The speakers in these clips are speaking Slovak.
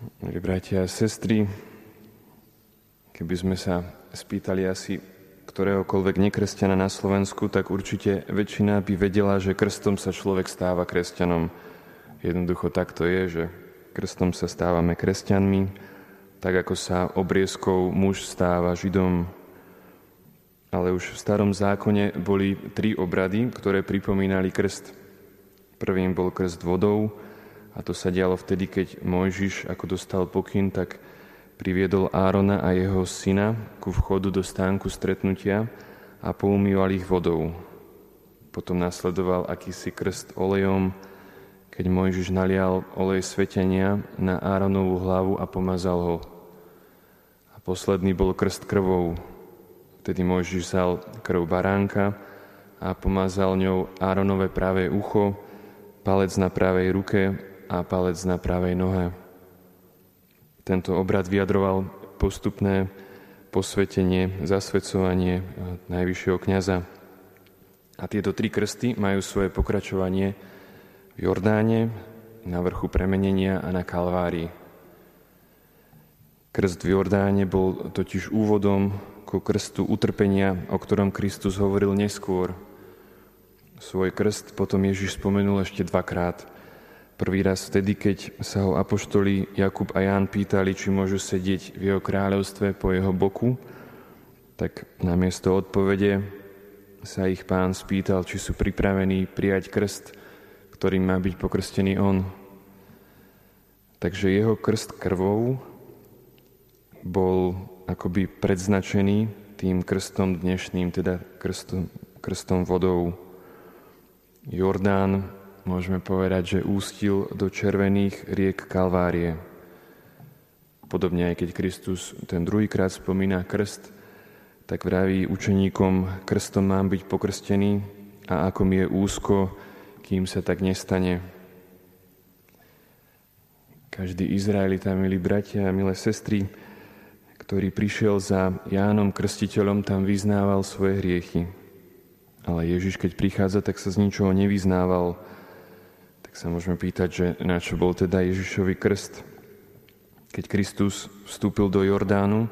Milí bratia a sestry, keby sme sa spýtali asi ktoréhokoľvek nekresťana na Slovensku, tak určite väčšina by vedela, že krstom sa človek stáva kresťanom. Jednoducho tak to je, že krstom sa stávame kresťanmi, tak ako sa obriezkou muž stáva židom. Ale už v starom zákone boli tri obrady, ktoré pripomínali krst. Prvým bol krst vodou, a to sa dialo vtedy, keď Mojžiš, ako dostal pokyn, tak priviedol Árona a jeho syna ku vchodu do stánku stretnutia a poumýval ich vodou. Potom nasledoval akýsi krst olejom, keď Mojžiš nalial olej svetenia na Áronovú hlavu a pomazal ho. A posledný bol krst krvou. Vtedy Mojžiš vzal krv baránka a pomazal ňou Áronové pravé ucho, palec na pravej ruke a palec na pravej nohe. Tento obrad vyjadroval postupné posvetenie, zasvedcovanie najvyššieho kniaza. A tieto tri krsty majú svoje pokračovanie v Jordáne, na vrchu premenenia a na Kalvárii. Krst v Jordáne bol totiž úvodom ku krstu utrpenia, o ktorom Kristus hovoril neskôr. Svoj krst potom Ježiš spomenul ešte dvakrát – Prvý raz vtedy, keď sa ho apoštoli Jakub a Ján pýtali, či môžu sedieť v jeho kráľovstve po jeho boku, tak namiesto odpovede sa ich pán spýtal, či sú pripravení prijať krst, ktorým má byť pokrstený on. Takže jeho krst krvou bol akoby predznačený tým krstom dnešným, teda krstom, krstom vodou. Jordán môžeme povedať, že ústil do červených riek Kalvárie. Podobne aj keď Kristus ten druhýkrát spomína krst, tak vraví učeníkom, krstom mám byť pokrstený a ako mi je úzko, kým sa tak nestane. Každý Izraelita, milí bratia a milé sestry, ktorý prišiel za Jánom Krstiteľom, tam vyznával svoje hriechy. Ale Ježiš, keď prichádza, tak sa z ničoho nevyznával, tak sa môžeme pýtať, že na čo bol teda Ježišový krst. Keď Kristus vstúpil do Jordánu,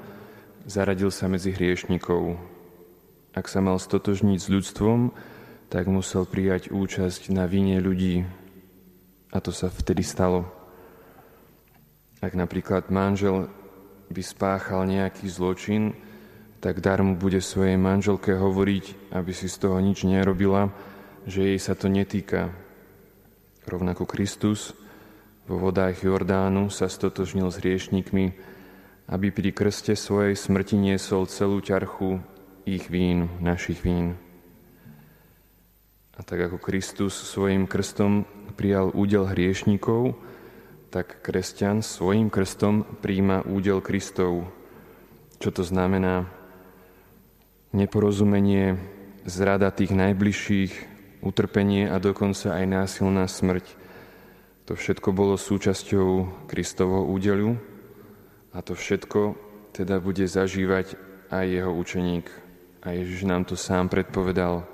zaradil sa medzi hriešnikov. Ak sa mal stotožniť s ľudstvom, tak musel prijať účasť na vine ľudí. A to sa vtedy stalo. Ak napríklad manžel by spáchal nejaký zločin, tak dar mu bude svojej manželke hovoriť, aby si z toho nič nerobila, že jej sa to netýka, Rovnako Kristus vo vodách Jordánu sa stotožnil s hriešnikmi, aby pri krste svojej smrti niesol celú ťarchu ich vín, našich vín. A tak ako Kristus svojim krstom prijal údel hriešnikov, tak kresťan svojim krstom príjma údel Kristov. Čo to znamená? Neporozumenie, zrada tých najbližších, utrpenie a dokonca aj násilná smrť. To všetko bolo súčasťou Kristovho údelu a to všetko teda bude zažívať aj jeho učeník. A Ježiš nám to sám predpovedal.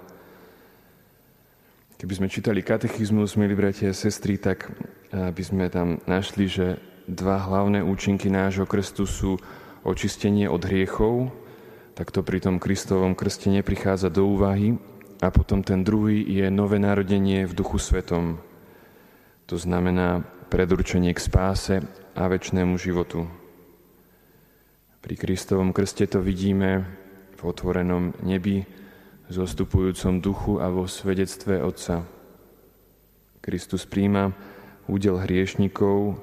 Keby sme čítali katechizmus, milí bratia a sestry, tak eh, by sme tam našli, že dva hlavné účinky nášho krstu sú očistenie od hriechov, tak to pri tom Kristovom krste neprichádza do úvahy, a potom ten druhý je nové narodenie v duchu svetom. To znamená predurčenie k spáse a väčšnému životu. Pri Kristovom krste to vidíme v otvorenom nebi, zostupujúcom duchu a vo svedectve Otca. Kristus príjma údel hriešnikov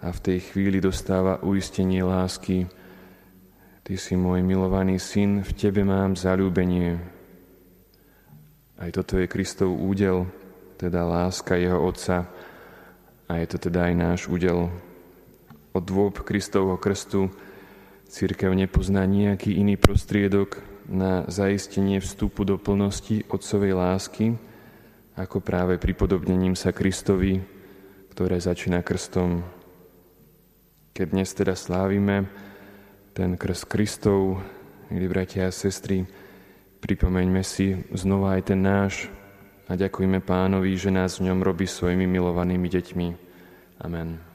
a v tej chvíli dostáva uistenie lásky. Ty si môj milovaný syn, v tebe mám zalúbenie. Aj toto je Kristov údel, teda láska jeho Otca a je to teda aj náš údel. Od dôb Kristovho krstu církev nepozná nejaký iný prostriedok na zaistenie vstupu do plnosti Otcovej lásky, ako práve pripodobnením sa Kristovi, ktoré začína krstom. Keď dnes teda slávime ten krst Kristov, milí bratia a sestry, Pripomeňme si znova aj ten náš a ďakujme pánovi, že nás v ňom robí svojimi milovanými deťmi. Amen.